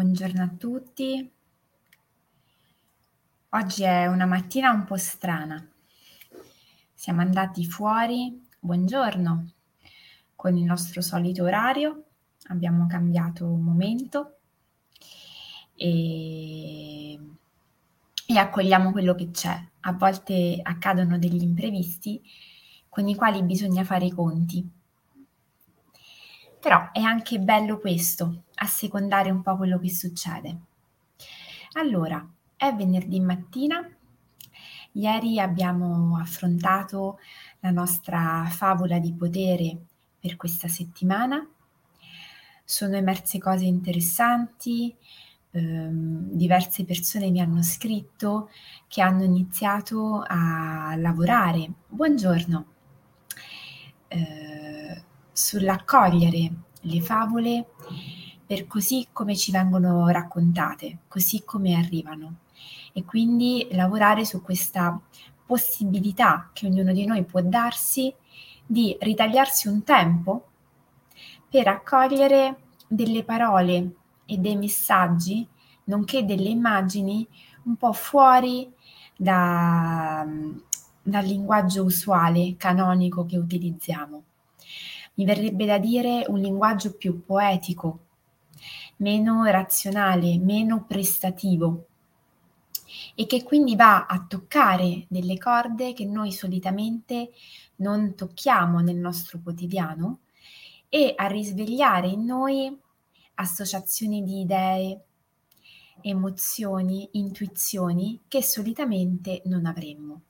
Buongiorno a tutti. Oggi è una mattina un po' strana. Siamo andati fuori, buongiorno, con il nostro solito orario, abbiamo cambiato momento e, e accogliamo quello che c'è. A volte accadono degli imprevisti con i quali bisogna fare i conti. Però è anche bello questo, assecondare un po' quello che succede. Allora, è venerdì mattina, ieri abbiamo affrontato la nostra favola di potere per questa settimana, sono emerse cose interessanti, ehm, diverse persone mi hanno scritto che hanno iniziato a lavorare. Buongiorno. Eh, sull'accogliere le favole per così come ci vengono raccontate, così come arrivano e quindi lavorare su questa possibilità che ognuno di noi può darsi di ritagliarsi un tempo per accogliere delle parole e dei messaggi, nonché delle immagini un po' fuori da, dal linguaggio usuale, canonico che utilizziamo. Mi verrebbe da dire un linguaggio più poetico, meno razionale, meno prestativo e che quindi va a toccare delle corde che noi solitamente non tocchiamo nel nostro quotidiano e a risvegliare in noi associazioni di idee, emozioni, intuizioni che solitamente non avremmo.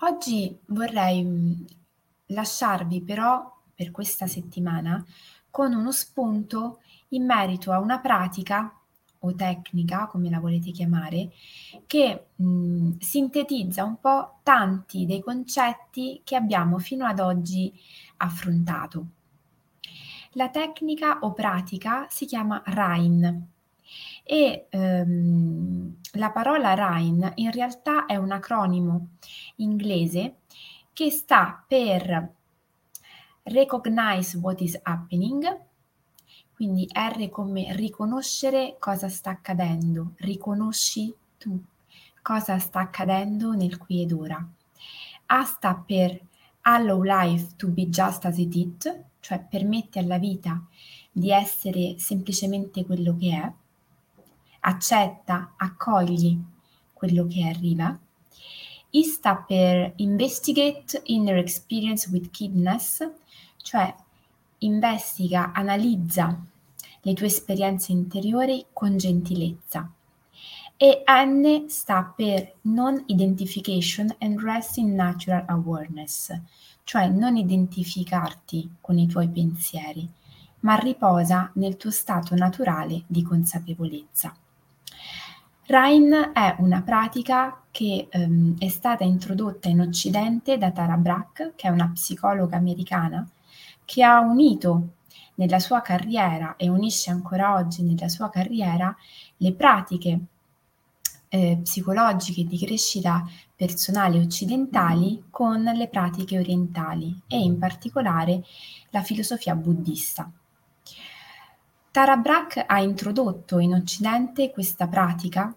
Oggi vorrei lasciarvi però per questa settimana con uno spunto in merito a una pratica o tecnica, come la volete chiamare, che mh, sintetizza un po' tanti dei concetti che abbiamo fino ad oggi affrontato. La tecnica o pratica si chiama RAIN e ehm, la parola RAIN in realtà è un acronimo inglese che sta per recognize what is happening, quindi R come riconoscere cosa sta accadendo, riconosci tu cosa sta accadendo nel qui ed ora. A sta per allow life to be just as it is, cioè permette alla vita di essere semplicemente quello che è, accetta, accogli quello che arriva. I sta per investigate inner experience with kindness, cioè investiga, analizza le tue esperienze interiori con gentilezza. E N sta per non identification and rest in natural awareness, cioè non identificarti con i tuoi pensieri, ma riposa nel tuo stato naturale di consapevolezza. Rain è una pratica che um, è stata introdotta in Occidente da Tara Brach, che è una psicologa americana, che ha unito nella sua carriera e unisce ancora oggi nella sua carriera le pratiche eh, psicologiche di crescita personale occidentali con le pratiche orientali e in particolare la filosofia buddista. Tara Brach ha introdotto in Occidente questa pratica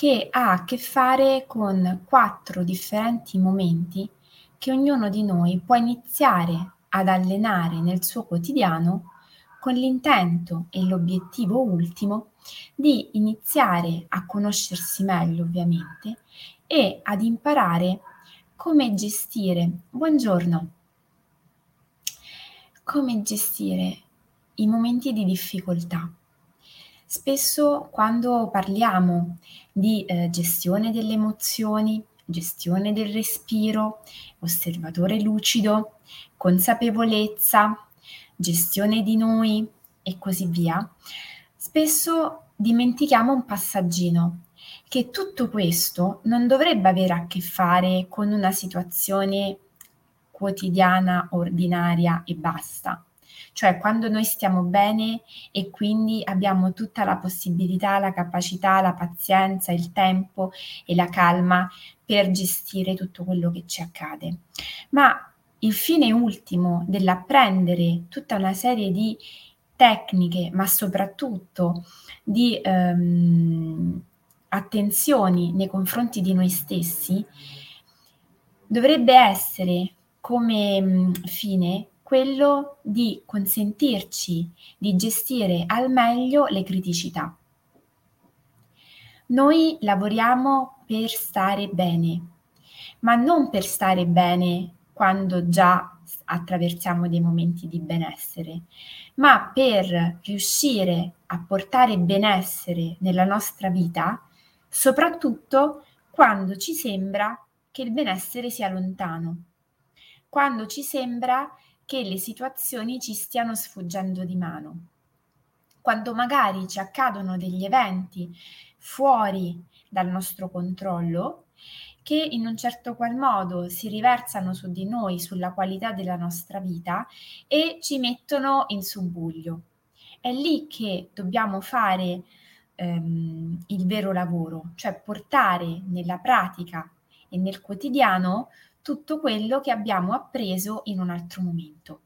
che ha a che fare con quattro differenti momenti che ognuno di noi può iniziare ad allenare nel suo quotidiano con l'intento e l'obiettivo ultimo di iniziare a conoscersi meglio ovviamente e ad imparare come gestire, buongiorno, come gestire i momenti di difficoltà. Spesso quando parliamo di eh, gestione delle emozioni, gestione del respiro, osservatore lucido, consapevolezza, gestione di noi e così via, spesso dimentichiamo un passaggino, che tutto questo non dovrebbe avere a che fare con una situazione quotidiana, ordinaria e basta. Cioè quando noi stiamo bene e quindi abbiamo tutta la possibilità, la capacità, la pazienza, il tempo e la calma per gestire tutto quello che ci accade. Ma il fine ultimo dell'apprendere tutta una serie di tecniche, ma soprattutto di ehm, attenzioni nei confronti di noi stessi, dovrebbe essere come mm, fine quello di consentirci di gestire al meglio le criticità. Noi lavoriamo per stare bene, ma non per stare bene quando già attraversiamo dei momenti di benessere, ma per riuscire a portare benessere nella nostra vita, soprattutto quando ci sembra che il benessere sia lontano, quando ci sembra che le situazioni ci stiano sfuggendo di mano, quando magari ci accadono degli eventi fuori dal nostro controllo che in un certo qual modo si riversano su di noi, sulla qualità della nostra vita e ci mettono in subbuglio. È lì che dobbiamo fare ehm, il vero lavoro, cioè portare nella pratica e nel quotidiano tutto quello che abbiamo appreso in un altro momento.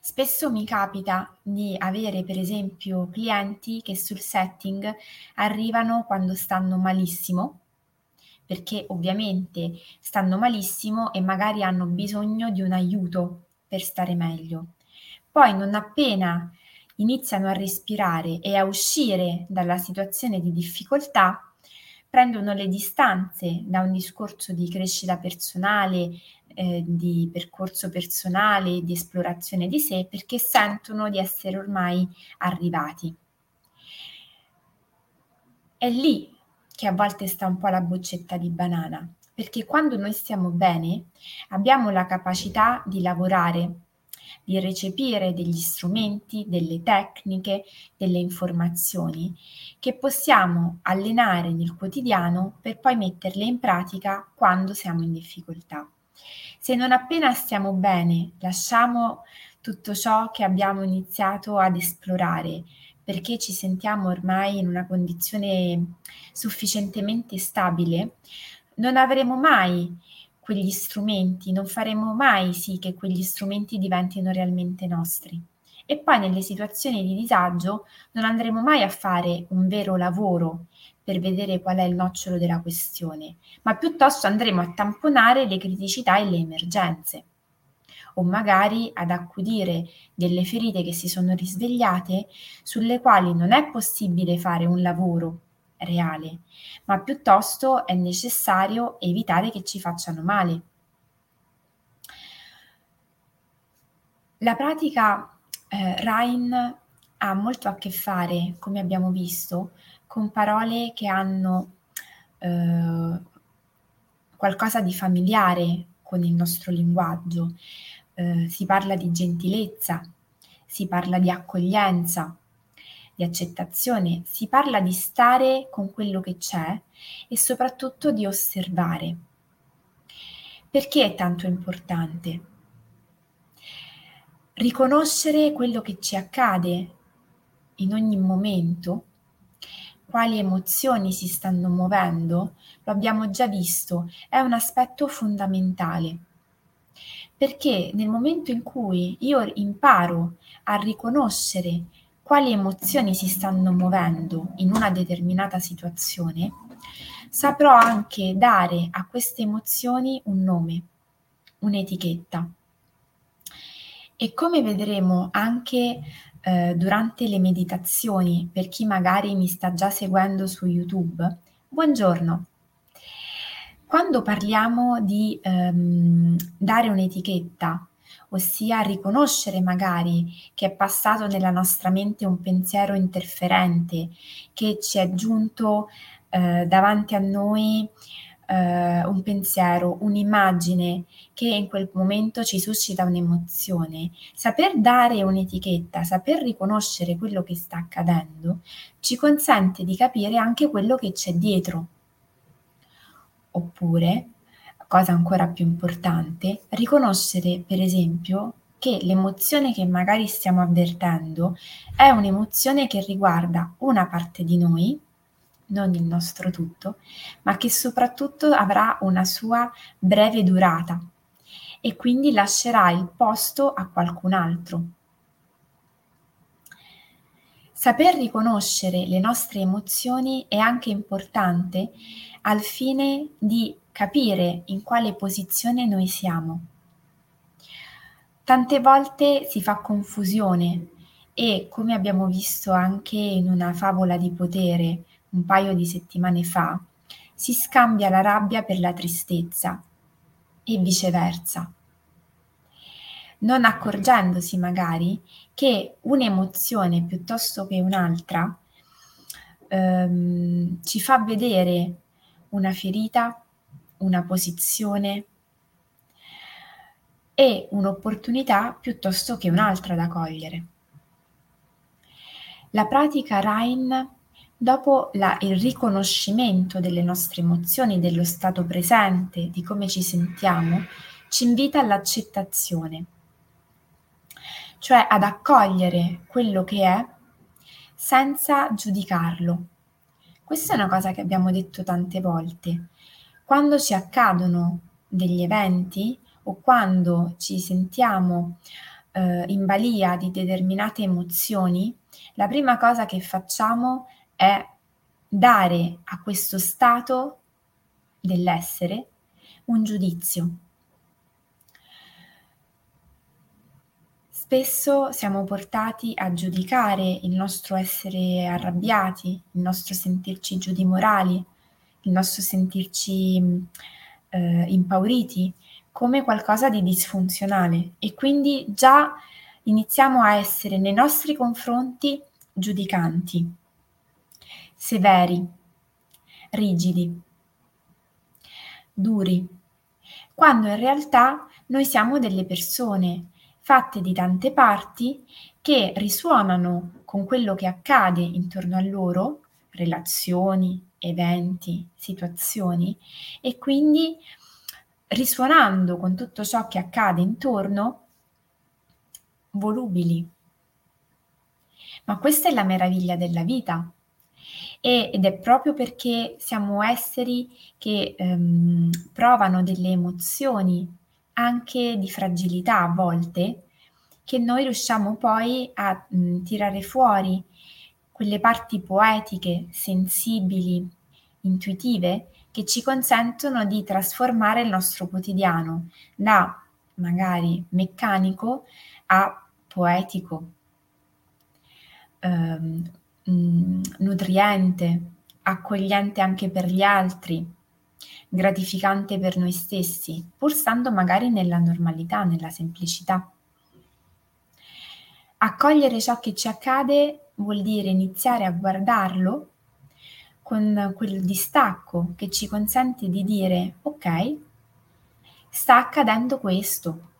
Spesso mi capita di avere per esempio clienti che sul setting arrivano quando stanno malissimo, perché ovviamente stanno malissimo e magari hanno bisogno di un aiuto per stare meglio. Poi non appena iniziano a respirare e a uscire dalla situazione di difficoltà, prendono le distanze da un discorso di crescita personale, eh, di percorso personale, di esplorazione di sé, perché sentono di essere ormai arrivati. È lì che a volte sta un po' la boccetta di banana, perché quando noi stiamo bene abbiamo la capacità di lavorare, di recepire degli strumenti, delle tecniche, delle informazioni che possiamo allenare nel quotidiano per poi metterle in pratica quando siamo in difficoltà. Se non appena stiamo bene lasciamo tutto ciò che abbiamo iniziato ad esplorare, perché ci sentiamo ormai in una condizione sufficientemente stabile, non avremo mai quegli strumenti, non faremo mai sì che quegli strumenti diventino realmente nostri. E poi nelle situazioni di disagio non andremo mai a fare un vero lavoro per vedere qual è il nocciolo della questione, ma piuttosto andremo a tamponare le criticità e le emergenze o magari ad accudire delle ferite che si sono risvegliate sulle quali non è possibile fare un lavoro reale, ma piuttosto è necessario evitare che ci facciano male. La pratica eh, Rain ha molto a che fare, come abbiamo visto, con parole che hanno eh, qualcosa di familiare con il nostro linguaggio, eh, si parla di gentilezza, si parla di accoglienza, di accettazione, si parla di stare con quello che c'è e soprattutto di osservare. Perché è tanto importante? Riconoscere quello che ci accade in ogni momento, quali emozioni si stanno muovendo, lo abbiamo già visto, è un aspetto fondamentale perché nel momento in cui io imparo a riconoscere quali emozioni si stanno muovendo in una determinata situazione, saprò anche dare a queste emozioni un nome, un'etichetta. E come vedremo anche eh, durante le meditazioni, per chi magari mi sta già seguendo su YouTube, buongiorno, quando parliamo di ehm, dare un'etichetta, ossia riconoscere magari che è passato nella nostra mente un pensiero interferente, che ci è giunto eh, davanti a noi eh, un pensiero, un'immagine che in quel momento ci suscita un'emozione, saper dare un'etichetta, saper riconoscere quello che sta accadendo, ci consente di capire anche quello che c'è dietro. Oppure, cosa ancora più importante, riconoscere per esempio che l'emozione che magari stiamo avvertendo è un'emozione che riguarda una parte di noi, non il nostro tutto, ma che soprattutto avrà una sua breve durata e quindi lascerà il posto a qualcun altro. Saper riconoscere le nostre emozioni è anche importante al fine di capire in quale posizione noi siamo. Tante volte si fa confusione e, come abbiamo visto anche in una favola di potere un paio di settimane fa, si scambia la rabbia per la tristezza e viceversa, non accorgendosi magari che un'emozione piuttosto che un'altra ehm, ci fa vedere una ferita, una posizione e un'opportunità piuttosto che un'altra da cogliere. La pratica Rain, dopo la, il riconoscimento delle nostre emozioni, dello stato presente, di come ci sentiamo, ci invita all'accettazione, cioè ad accogliere quello che è senza giudicarlo. Questa è una cosa che abbiamo detto tante volte. Quando ci accadono degli eventi o quando ci sentiamo eh, in balia di determinate emozioni, la prima cosa che facciamo è dare a questo stato dell'essere un giudizio. Spesso siamo portati a giudicare il nostro essere arrabbiati, il nostro sentirci giù di morali, il nostro sentirci eh, impauriti come qualcosa di disfunzionale. E quindi già iniziamo a essere nei nostri confronti giudicanti, severi, rigidi, duri, quando in realtà noi siamo delle persone fatte di tante parti che risuonano con quello che accade intorno a loro, relazioni, eventi, situazioni, e quindi risuonando con tutto ciò che accade intorno, volubili. Ma questa è la meraviglia della vita. ed è proprio perché siamo esseri che ehm, provano delle emozioni anche di fragilità a volte, che noi riusciamo poi a mh, tirare fuori quelle parti poetiche, sensibili, intuitive, che ci consentono di trasformare il nostro quotidiano da magari meccanico a poetico, ehm, mm, nutriente, accogliente anche per gli altri, gratificante per noi stessi, pur stando magari nella normalità, nella semplicità. Accogliere ciò che ci accade vuol dire iniziare a guardarlo con quel distacco che ci consente di dire ok, sta accadendo questo,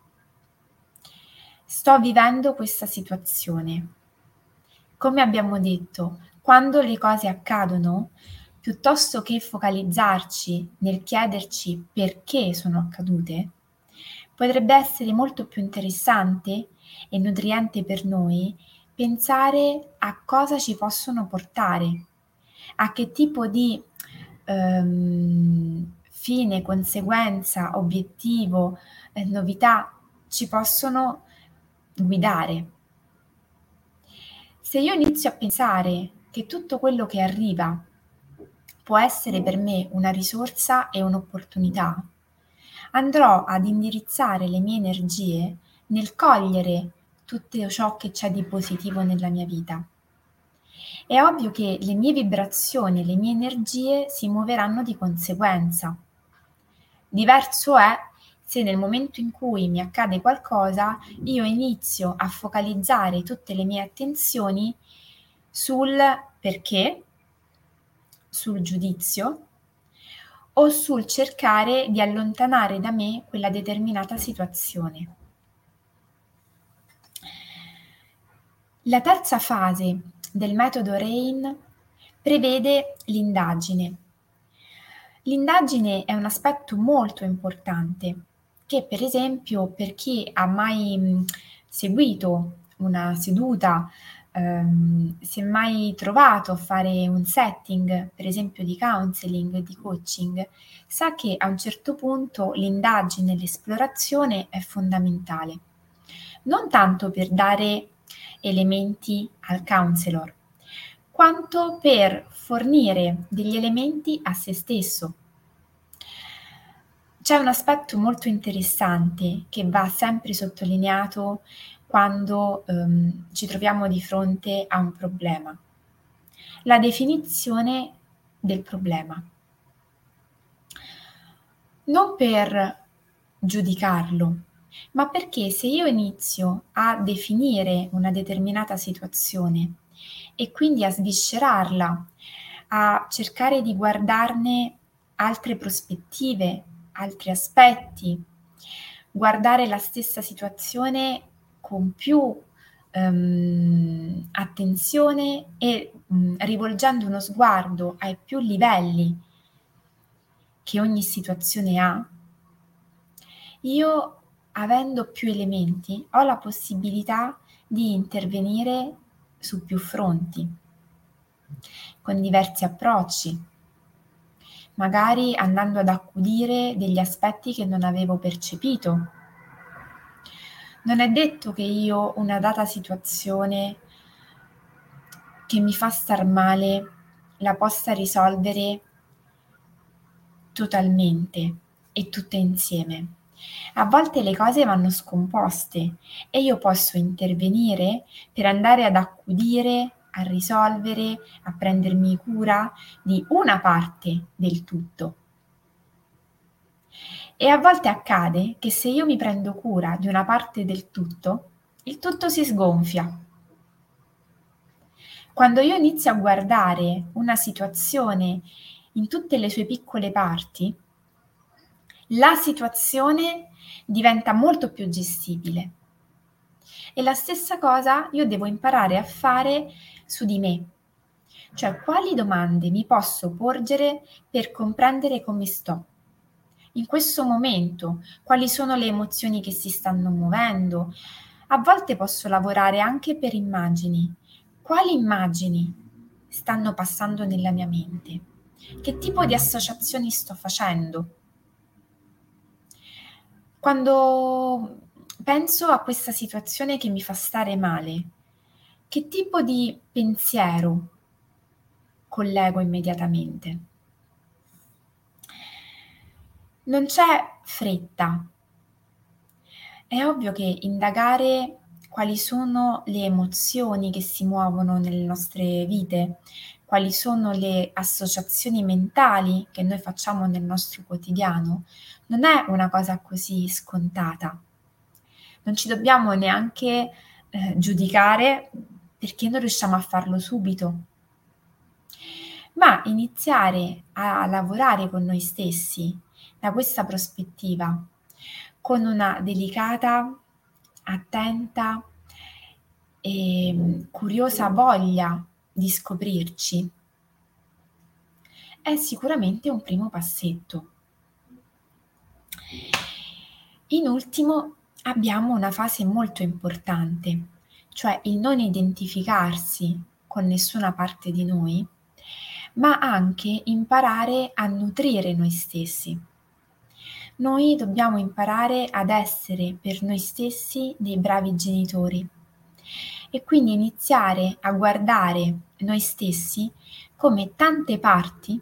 sto vivendo questa situazione. Come abbiamo detto, quando le cose accadono, piuttosto che focalizzarci nel chiederci perché sono accadute, potrebbe essere molto più interessante e nutriente per noi pensare a cosa ci possono portare, a che tipo di um, fine, conseguenza, obiettivo, eh, novità ci possono guidare. Se io inizio a pensare che tutto quello che arriva può essere per me una risorsa e un'opportunità, andrò ad indirizzare le mie energie nel cogliere tutto ciò che c'è di positivo nella mia vita. È ovvio che le mie vibrazioni, le mie energie si muoveranno di conseguenza. Diverso è se nel momento in cui mi accade qualcosa io inizio a focalizzare tutte le mie attenzioni sul perché, sul giudizio o sul cercare di allontanare da me quella determinata situazione. La terza fase del metodo RAIN prevede l'indagine. L'indagine è un aspetto molto importante che per esempio per chi ha mai seguito una seduta ehm, si è mai trovato a fare un setting, per esempio di counseling, di coaching, sa che a un certo punto l'indagine, l'esplorazione è fondamentale. Non tanto per dare elementi al counselor, quanto per fornire degli elementi a se stesso. C'è un aspetto molto interessante che va sempre sottolineato quando um, ci troviamo di fronte a un problema. La definizione del problema. Non per giudicarlo, ma perché se io inizio a definire una determinata situazione e quindi a sviscerarla, a cercare di guardarne altre prospettive, altri aspetti, guardare la stessa situazione con più um, attenzione e um, rivolgendo uno sguardo ai più livelli che ogni situazione ha, io avendo più elementi ho la possibilità di intervenire su più fronti, con diversi approcci, magari andando ad accudire degli aspetti che non avevo percepito. Non è detto che io una data situazione che mi fa star male la possa risolvere totalmente e tutte insieme. A volte le cose vanno scomposte e io posso intervenire per andare ad accudire, a risolvere, a prendermi cura di una parte del tutto. E a volte accade che se io mi prendo cura di una parte del tutto, il tutto si sgonfia. Quando io inizio a guardare una situazione in tutte le sue piccole parti, la situazione diventa molto più gestibile. E la stessa cosa io devo imparare a fare su di me, cioè quali domande mi posso porgere per comprendere come sto. In questo momento, quali sono le emozioni che si stanno muovendo? A volte posso lavorare anche per immagini. Quali immagini stanno passando nella mia mente? Che tipo di associazioni sto facendo? Quando penso a questa situazione che mi fa stare male, che tipo di pensiero collego immediatamente? Non c'è fretta. È ovvio che indagare quali sono le emozioni che si muovono nelle nostre vite, quali sono le associazioni mentali che noi facciamo nel nostro quotidiano, non è una cosa così scontata. Non ci dobbiamo neanche eh, giudicare perché non riusciamo a farlo subito, ma iniziare a lavorare con noi stessi da questa prospettiva, con una delicata, attenta e mm, curiosa voglia di scoprirci, è sicuramente un primo passetto. In ultimo abbiamo una fase molto importante, cioè il non identificarsi con nessuna parte di noi, ma anche imparare a nutrire noi stessi. Noi dobbiamo imparare ad essere per noi stessi dei bravi genitori e quindi iniziare a guardare noi stessi come tante parti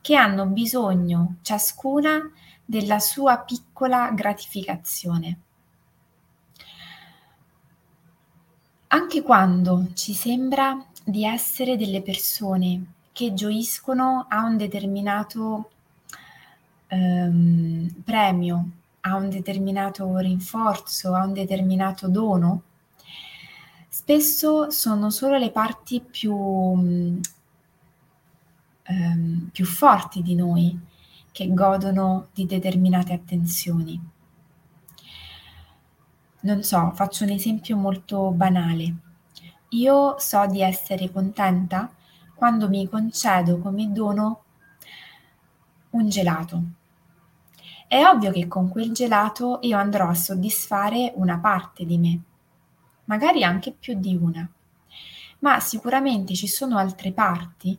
che hanno bisogno ciascuna della sua piccola gratificazione. Anche quando ci sembra di essere delle persone che gioiscono a un determinato ehm, premio, a un determinato rinforzo, a un determinato dono, spesso sono solo le parti più, ehm, più forti di noi che godono di determinate attenzioni. Non so, faccio un esempio molto banale. Io so di essere contenta quando mi concedo come dono un gelato. È ovvio che con quel gelato io andrò a soddisfare una parte di me, magari anche più di una, ma sicuramente ci sono altre parti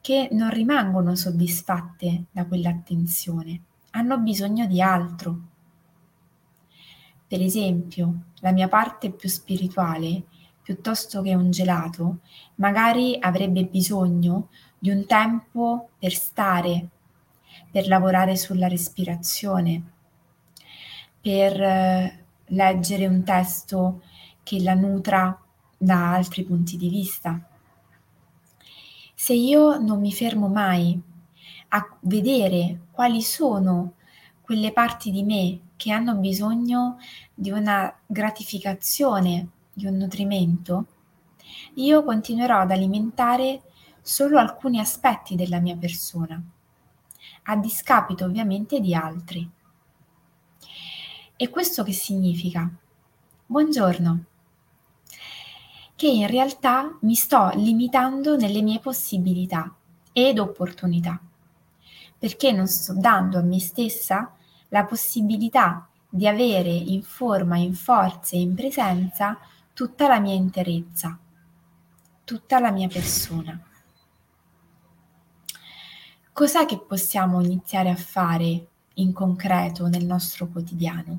che non rimangono soddisfatte da quell'attenzione, hanno bisogno di altro. Per esempio, la mia parte più spirituale, piuttosto che un gelato, magari avrebbe bisogno di un tempo per stare, per lavorare sulla respirazione, per eh, leggere un testo che la nutra da altri punti di vista. Se io non mi fermo mai a vedere quali sono quelle parti di me che hanno bisogno di una gratificazione, di un nutrimento, io continuerò ad alimentare solo alcuni aspetti della mia persona, a discapito ovviamente di altri. E questo che significa? Buongiorno, che in realtà mi sto limitando nelle mie possibilità ed opportunità, perché non sto dando a me stessa la possibilità di avere in forma, in forza e in presenza tutta la mia interezza, tutta la mia persona. Cos'è che possiamo iniziare a fare in concreto nel nostro quotidiano?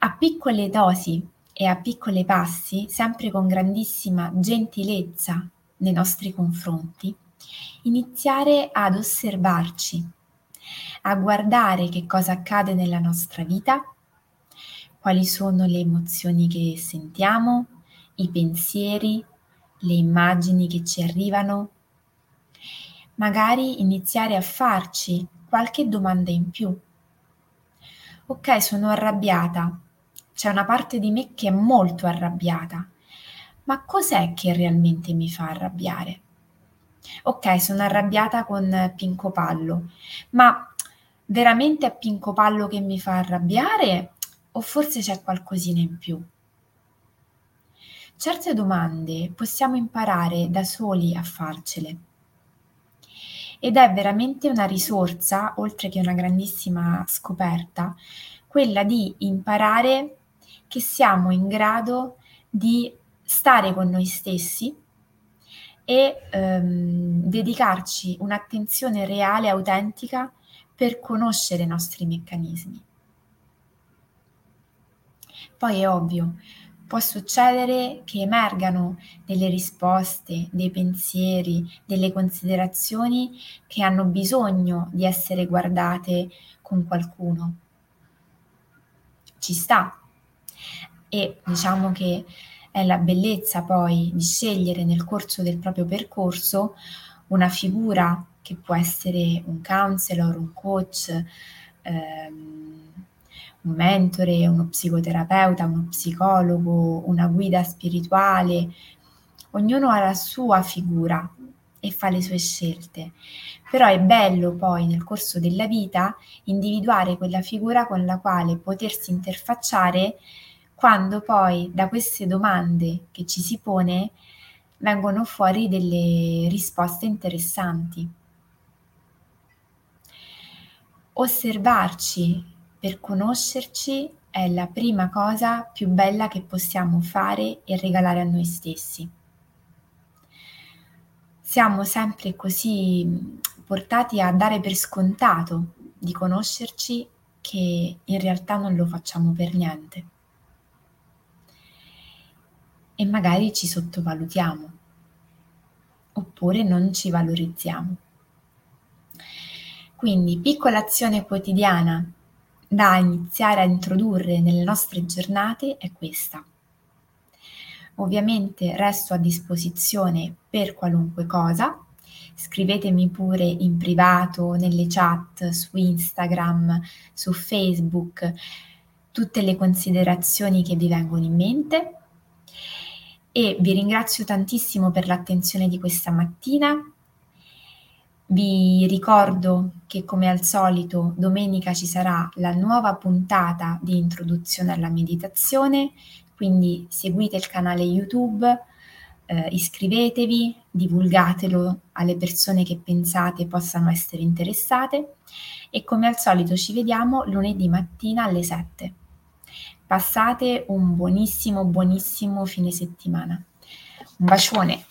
A piccole dosi e a piccoli passi, sempre con grandissima gentilezza nei nostri confronti, iniziare ad osservarci, a guardare che cosa accade nella nostra vita, quali sono le emozioni che sentiamo, i pensieri, le immagini che ci arrivano, magari iniziare a farci qualche domanda in più. Ok, sono arrabbiata, c'è una parte di me che è molto arrabbiata, ma cos'è che realmente mi fa arrabbiare? Ok, sono arrabbiata con Pinco Pallo, ma veramente è Pinco Pallo che mi fa arrabbiare o forse c'è qualcosina in più? Certe domande possiamo imparare da soli a farcele ed è veramente una risorsa, oltre che una grandissima scoperta, quella di imparare che siamo in grado di stare con noi stessi e ehm, dedicarci un'attenzione reale, autentica, per conoscere i nostri meccanismi. Poi è ovvio, può succedere che emergano delle risposte, dei pensieri, delle considerazioni che hanno bisogno di essere guardate con qualcuno. Ci sta. E diciamo che è la bellezza poi di scegliere nel corso del proprio percorso una figura che può essere un counselor, un coach, ehm, un mentore, uno psicoterapeuta, uno psicologo, una guida spirituale. Ognuno ha la sua figura e fa le sue scelte. Però è bello poi nel corso della vita individuare quella figura con la quale potersi interfacciare quando poi da queste domande che ci si pone vengono fuori delle risposte interessanti. Osservarci per conoscerci è la prima cosa più bella che possiamo fare e regalare a noi stessi. Siamo sempre così portati a dare per scontato di conoscerci che in realtà non lo facciamo per niente e magari ci sottovalutiamo oppure non ci valorizziamo. Quindi piccola azione quotidiana da iniziare a introdurre nelle nostre giornate è questa. Ovviamente resto a disposizione per qualunque cosa, scrivetemi pure in privato, nelle chat, su Instagram, su Facebook, tutte le considerazioni che vi vengono in mente e vi ringrazio tantissimo per l'attenzione di questa mattina. Vi ricordo che come al solito domenica ci sarà la nuova puntata di introduzione alla meditazione, quindi seguite il canale YouTube, eh, iscrivetevi, divulgatelo alle persone che pensate possano essere interessate e come al solito ci vediamo lunedì mattina alle 7. Passate un buonissimo, buonissimo fine settimana. Un bacione.